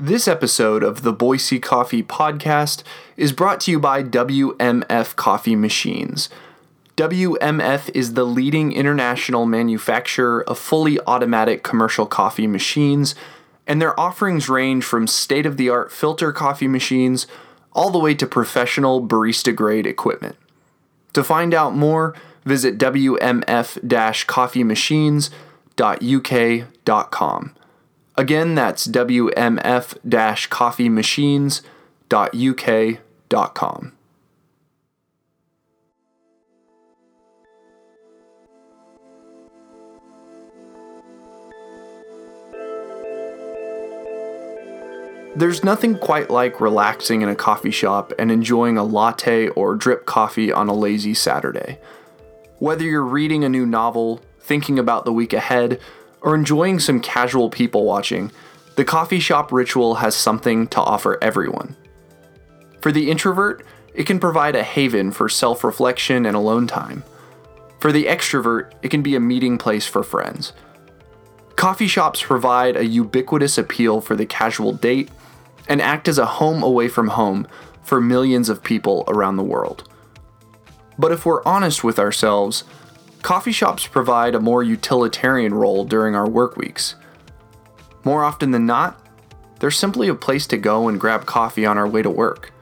This episode of the Boise Coffee Podcast is brought to you by WMF Coffee Machines. WMF is the leading international manufacturer of fully automatic commercial coffee machines, and their offerings range from state of the art filter coffee machines all the way to professional barista grade equipment. To find out more, visit WMF coffeemachines.uk.com. Again, that's wmf coffeemachines.uk.com. There's nothing quite like relaxing in a coffee shop and enjoying a latte or drip coffee on a lazy Saturday. Whether you're reading a new novel, thinking about the week ahead, or enjoying some casual people watching, the coffee shop ritual has something to offer everyone. For the introvert, it can provide a haven for self reflection and alone time. For the extrovert, it can be a meeting place for friends. Coffee shops provide a ubiquitous appeal for the casual date and act as a home away from home for millions of people around the world. But if we're honest with ourselves, coffee shops provide a more utilitarian role during our work weeks. More often than not, they're simply a place to go and grab coffee on our way to work.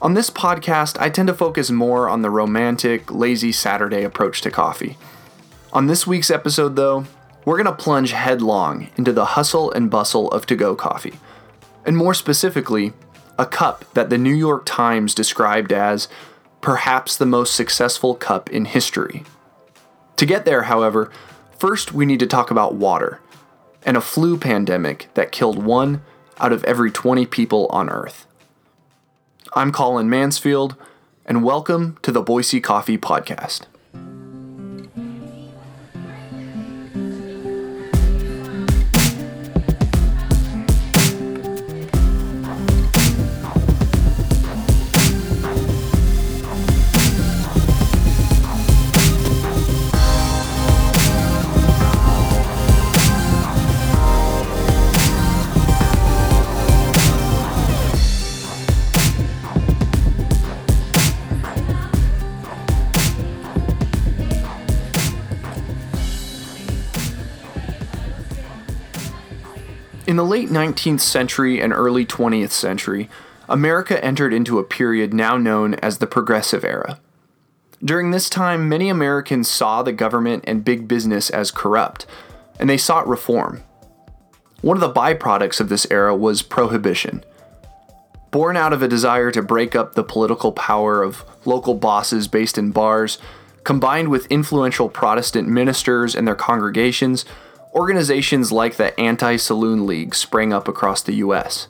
On this podcast, I tend to focus more on the romantic, lazy Saturday approach to coffee. On this week's episode, though, we're going to plunge headlong into the hustle and bustle of to go coffee. And more specifically, a cup that the New York Times described as perhaps the most successful cup in history. To get there, however, first we need to talk about water and a flu pandemic that killed one out of every 20 people on Earth. I'm Colin Mansfield, and welcome to the Boise Coffee Podcast. In the late 19th century and early 20th century, America entered into a period now known as the Progressive Era. During this time, many Americans saw the government and big business as corrupt, and they sought reform. One of the byproducts of this era was prohibition. Born out of a desire to break up the political power of local bosses based in bars, combined with influential Protestant ministers and their congregations, organizations like the Anti Saloon League sprang up across the US.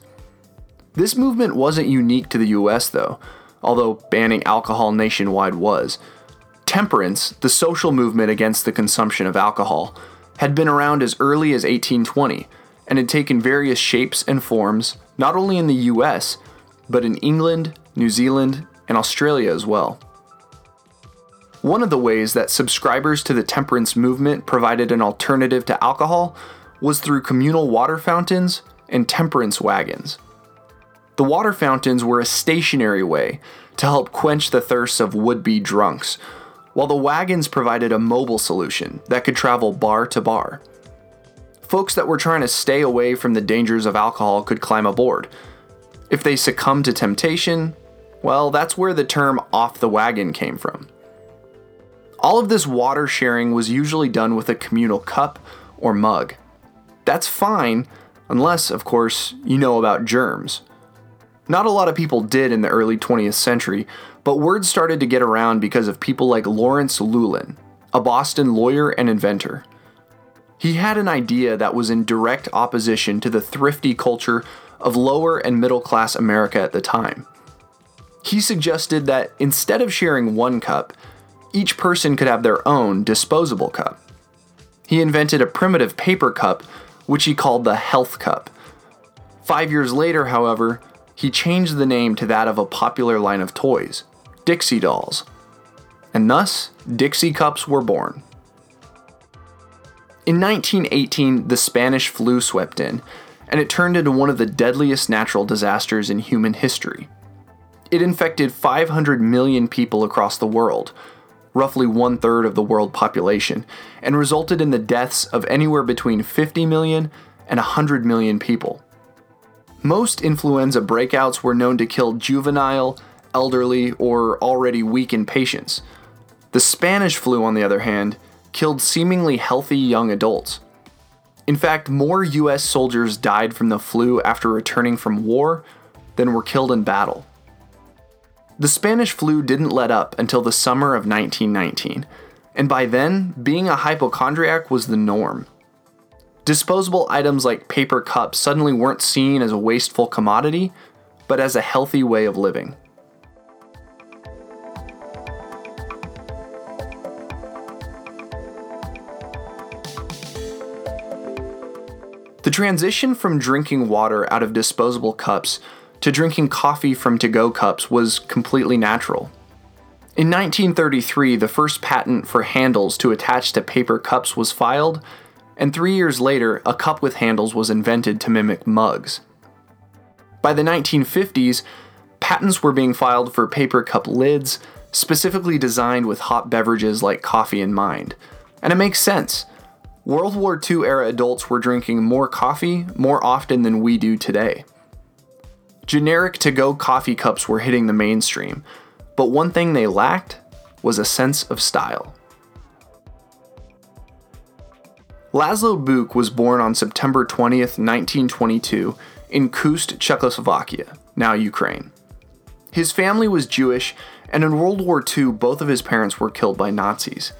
This movement wasn't unique to the US, though, although banning alcohol nationwide was. Temperance, the social movement against the consumption of alcohol, had been around as early as 1820 and had taken various shapes and forms, not only in the US, but in England, New Zealand, and Australia as well. One of the ways that subscribers to the temperance movement provided an alternative to alcohol was through communal water fountains and temperance wagons. The water fountains were a stationary way to help quench the thirst of would be drunks, while the wagons provided a mobile solution that could travel bar to bar. Folks that were trying to stay away from the dangers of alcohol could climb aboard. If they succumbed to temptation, well, that's where the term off the wagon came from. All of this water sharing was usually done with a communal cup or mug. That's fine, unless, of course, you know about germs. Not a lot of people did in the early 20th century, but word started to get around because of people like Lawrence Luellen, a Boston lawyer and inventor. He had an idea that was in direct opposition to the thrifty culture of lower and middle class America at the time. He suggested that instead of sharing one cup, each person could have their own disposable cup. He invented a primitive paper cup, which he called the Health Cup. Five years later, however, he changed the name to that of a popular line of toys, Dixie Dolls. And thus, Dixie Cups were born. In 1918, the Spanish flu swept in, and it turned into one of the deadliest natural disasters in human history. It infected 500 million people across the world, roughly one third of the world population, and resulted in the deaths of anywhere between 50 million and 100 million people. Most influenza breakouts were known to kill juvenile, elderly, or already weakened patients. The Spanish flu, on the other hand, killed seemingly healthy young adults. In fact, more US soldiers died from the flu after returning from war than were killed in battle. The Spanish flu didn't let up until the summer of 1919, and by then, being a hypochondriac was the norm. Disposable items like paper cups suddenly weren't seen as a wasteful commodity, but as a healthy way of living. The transition from drinking water out of disposable cups to drinking coffee from to go cups was completely natural. In 1933, the first patent for handles to attach to paper cups was filed, and three years later, a cup with handles was invented to mimic mugs. By the 1950s, patents were being filed for paper cup lids, specifically designed with hot beverages like coffee in mind. And it makes sense. World War II era adults were drinking more coffee more often than we do today. Generic to go coffee cups were hitting the mainstream, but one thing they lacked was a sense of style. Laszlo Buch was born on September 20th, 1922, in Khust, Czechoslovakia, now Ukraine. His family was Jewish, and in World War II, both of his parents were killed by Nazis.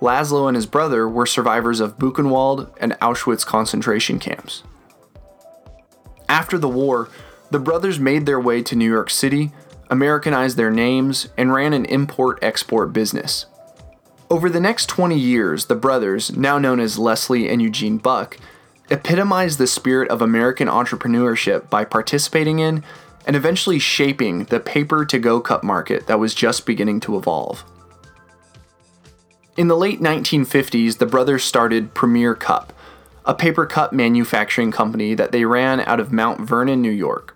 Laszlo and his brother were survivors of Buchenwald and Auschwitz concentration camps. After the war, the brothers made their way to New York City, Americanized their names, and ran an import export business. Over the next 20 years, the brothers, now known as Leslie and Eugene Buck, epitomized the spirit of American entrepreneurship by participating in and eventually shaping the paper to go cup market that was just beginning to evolve. In the late 1950s, the brothers started Premier Cup, a paper cup manufacturing company that they ran out of Mount Vernon, New York.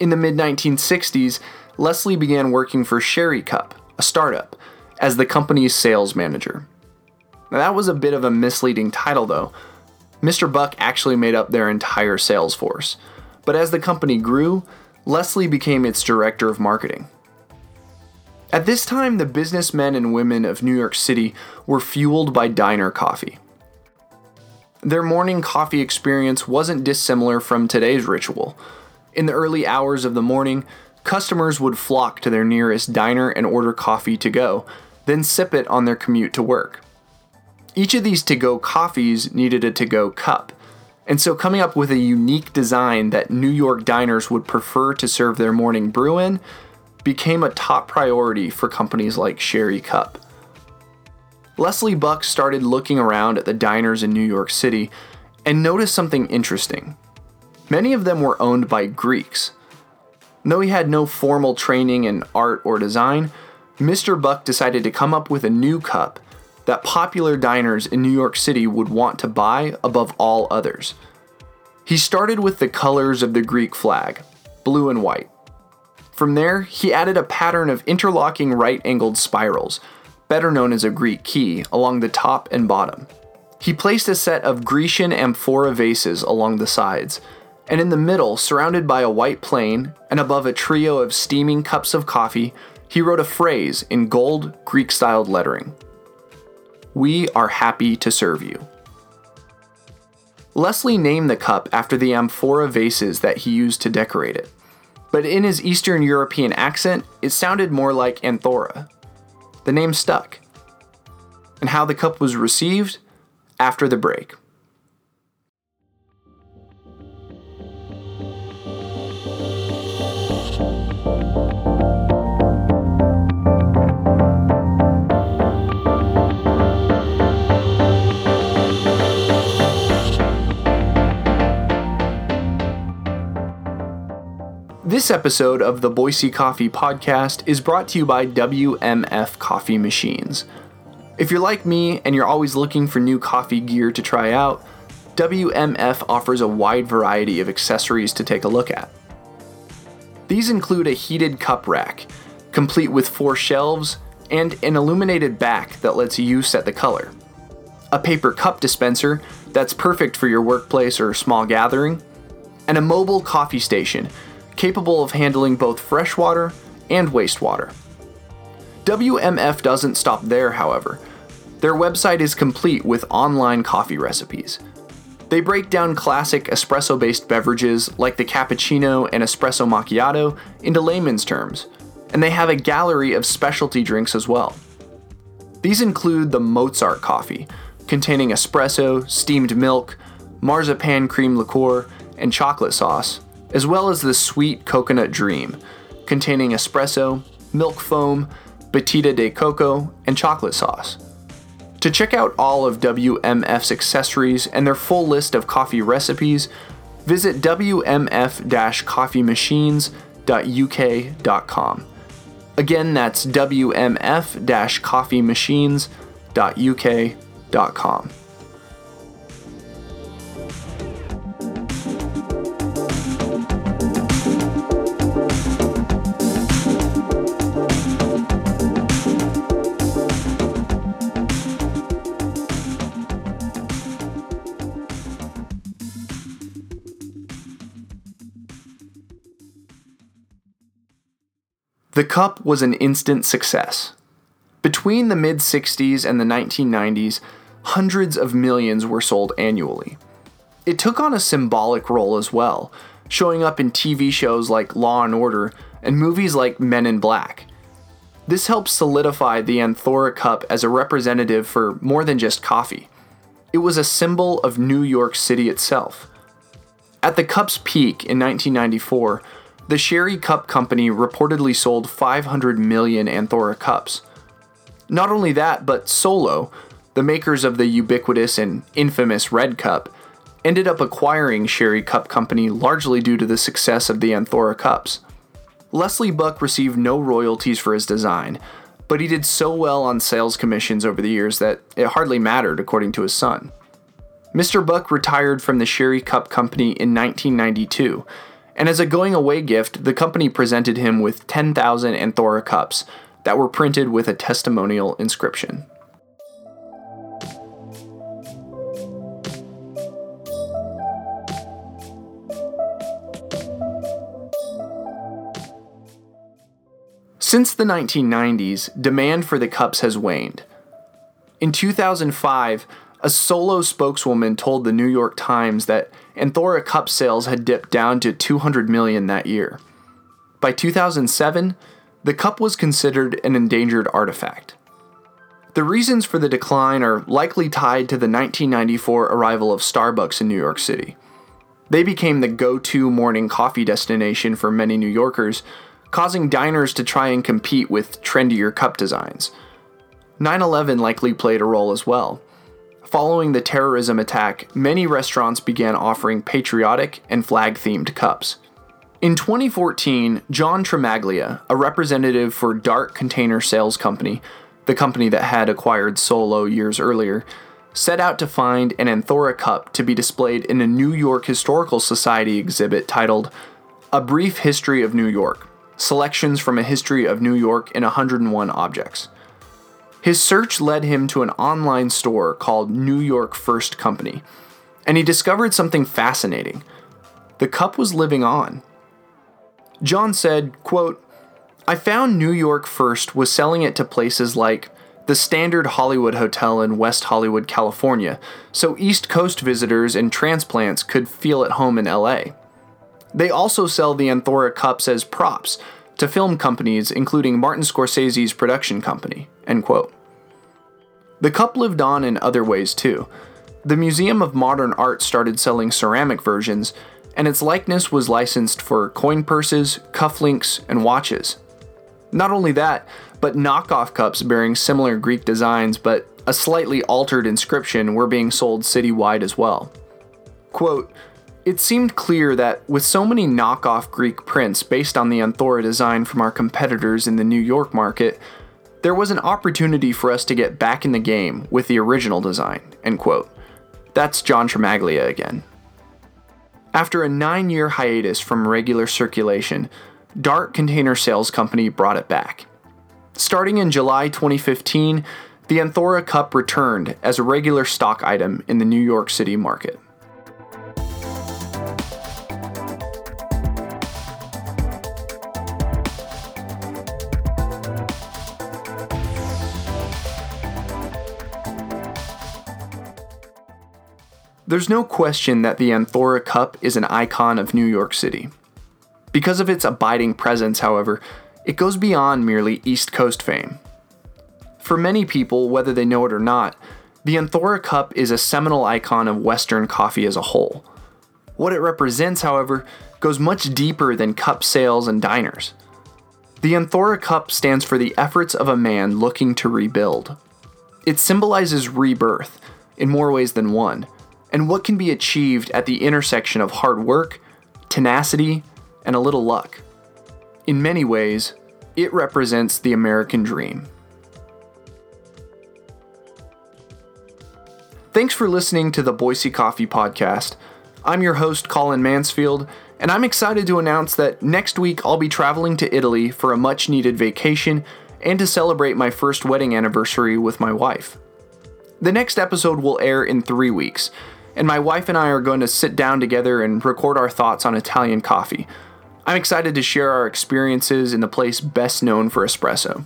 In the mid 1960s, Leslie began working for Sherri Cup, a startup, as the company's sales manager. Now, that was a bit of a misleading title, though. Mr. Buck actually made up their entire sales force, but as the company grew, Leslie became its director of marketing. At this time, the businessmen and women of New York City were fueled by diner coffee. Their morning coffee experience wasn't dissimilar from today's ritual. In the early hours of the morning, customers would flock to their nearest diner and order coffee to go, then sip it on their commute to work. Each of these to go coffees needed a to go cup, and so coming up with a unique design that New York diners would prefer to serve their morning brew in became a top priority for companies like Sherri Cup. Leslie Buck started looking around at the diners in New York City and noticed something interesting. Many of them were owned by Greeks. Though he had no formal training in art or design, Mr. Buck decided to come up with a new cup that popular diners in New York City would want to buy above all others. He started with the colors of the Greek flag, blue and white. From there, he added a pattern of interlocking right angled spirals, better known as a Greek key, along the top and bottom. He placed a set of Grecian amphora vases along the sides, and in the middle, surrounded by a white plane and above a trio of steaming cups of coffee, he wrote a phrase in gold, Greek styled lettering We are happy to serve you. Leslie named the cup after the amphora vases that he used to decorate it, but in his Eastern European accent, it sounded more like Anthora. The name stuck. And how the cup was received after the break. This episode of the Boise Coffee Podcast is brought to you by WMF Coffee Machines. If you're like me and you're always looking for new coffee gear to try out, WMF offers a wide variety of accessories to take a look at. These include a heated cup rack, complete with four shelves and an illuminated back that lets you set the color, a paper cup dispenser that's perfect for your workplace or small gathering, and a mobile coffee station capable of handling both freshwater and wastewater. WMF doesn't stop there, however. Their website is complete with online coffee recipes. They break down classic espresso based beverages like the cappuccino and espresso macchiato into layman's terms, and they have a gallery of specialty drinks as well. These include the Mozart coffee, containing espresso, steamed milk, marzipan cream liqueur, and chocolate sauce, as well as the Sweet Coconut Dream, containing espresso, milk foam, batida de coco, and chocolate sauce. To check out all of WMF's accessories and their full list of coffee recipes, visit wmf coffeemachines.uk.com. Again, that's wmf coffeemachines.uk.com. The Cup was an instant success. Between the mid 60s and the 1990s, hundreds of millions were sold annually. It took on a symbolic role as well, showing up in TV shows like Law and Order and movies like Men in Black. This helped solidify the Anthora Cup as a representative for more than just coffee. It was a symbol of New York City itself. At the Cup's peak in 1994, the Sherri Cup Company reportedly sold 500 million Anthora cups. Not only that, but Solo, the makers of the ubiquitous and infamous Red Cup, ended up acquiring Sherri Cup Company largely due to the success of the Anthora cups. Leslie Buck received no royalties for his design, but he did so well on sales commissions over the years that it hardly mattered, according to his son. Mr. Buck retired from the Sherri Cup Company in 1992 and as a going away gift, the company presented him with 10,000 Anthora cups that were printed with a testimonial inscription. Since the 1990s, demand for the cups has waned. In 2005, a solo spokeswoman told the New York Times that Anthora cup sales had dipped down to 200 million that year. By 2007, the cup was considered an endangered artifact. The reasons for the decline are likely tied to the 1994 arrival of Starbucks in New York City. They became the go to morning coffee destination for many New Yorkers, causing diners to try and compete with trendier cup designs. 9 11 likely played a role as well. Following the terrorism attack, many restaurants began offering patriotic and flag themed cups. In 2014, John Tremaglia, a representative for Dart Container Sales Company, the company that had acquired Solo years earlier, set out to find an Anthora cup to be displayed in a New York Historical Society exhibit titled A Brief History of New York Selections from a History of New York in 101 Objects. His search led him to an online store called New York First Company, and he discovered something fascinating. The cup was living on. John said, quote, I found New York First was selling it to places like the Standard Hollywood Hotel in West Hollywood, California, so East Coast visitors and transplants could feel at home in LA. They also sell the Anthora cups as props to film companies, including Martin Scorsese's production company. End quote. The cup lived on in other ways too. The Museum of Modern Art started selling ceramic versions, and its likeness was licensed for coin purses, cufflinks, and watches. Not only that, but knockoff cups bearing similar Greek designs but a slightly altered inscription were being sold citywide as well. Quote, it seemed clear that with so many knockoff Greek prints based on the Anthora design from our competitors in the New York market, there was an opportunity for us to get back in the game with the original design. End quote. That's John Tremaglia again. After a nine year hiatus from regular circulation, Dart Container Sales Company brought it back. Starting in July 2015, the Anthora Cup returned as a regular stock item in the New York City market. There's no question that the Anthora Cup is an icon of New York City. Because of its abiding presence, however, it goes beyond merely East Coast fame. For many people, whether they know it or not, the Anthora Cup is a seminal icon of Western coffee as a whole. What it represents, however, goes much deeper than cup sales and diners. The Anthora Cup stands for the efforts of a man looking to rebuild. It symbolizes rebirth, in more ways than one and what can be achieved at the intersection of hard work, tenacity, and a little luck. In many ways, it represents the American dream. Thanks for listening to the Boise Coffee Podcast. I'm your host, Colin Mansfield, and I'm excited to announce that next week I'll be traveling to Italy for a much needed vacation and to celebrate my first wedding anniversary with my wife. The next episode will air in three weeks, and my wife and I are going to sit down together and record our thoughts on Italian coffee. I'm excited to share our experiences in the place best known for espresso.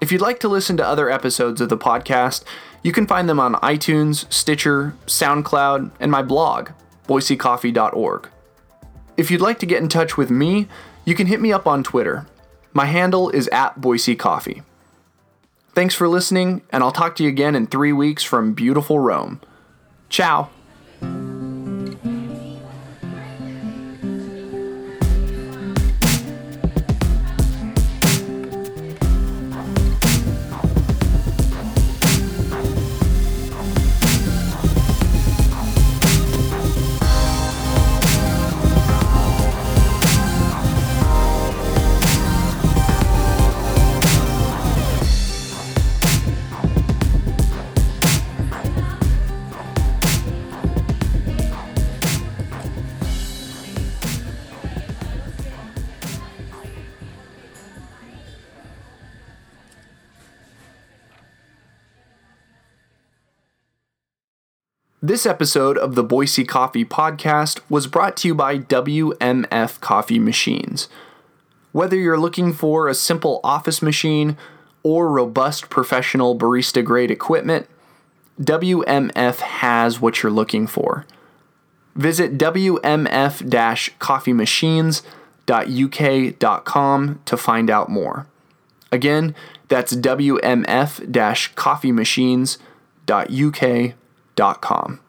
If you'd like to listen to other episodes of the podcast, you can find them on iTunes, Stitcher, SoundCloud, and my blog, boisecoffee.org. If you'd like to get in touch with me, you can hit me up on Twitter. My handle is at Boise Coffee. Thanks for listening, and I'll talk to you again in three weeks from beautiful Rome. Tchau. This episode of the Boise Coffee Podcast was brought to you by WMF Coffee Machines. Whether you're looking for a simple office machine or robust professional barista grade equipment, WMF has what you're looking for. Visit WMF coffeemachines.uk.com to find out more. Again, that's WMF coffeemachines.uk.com com.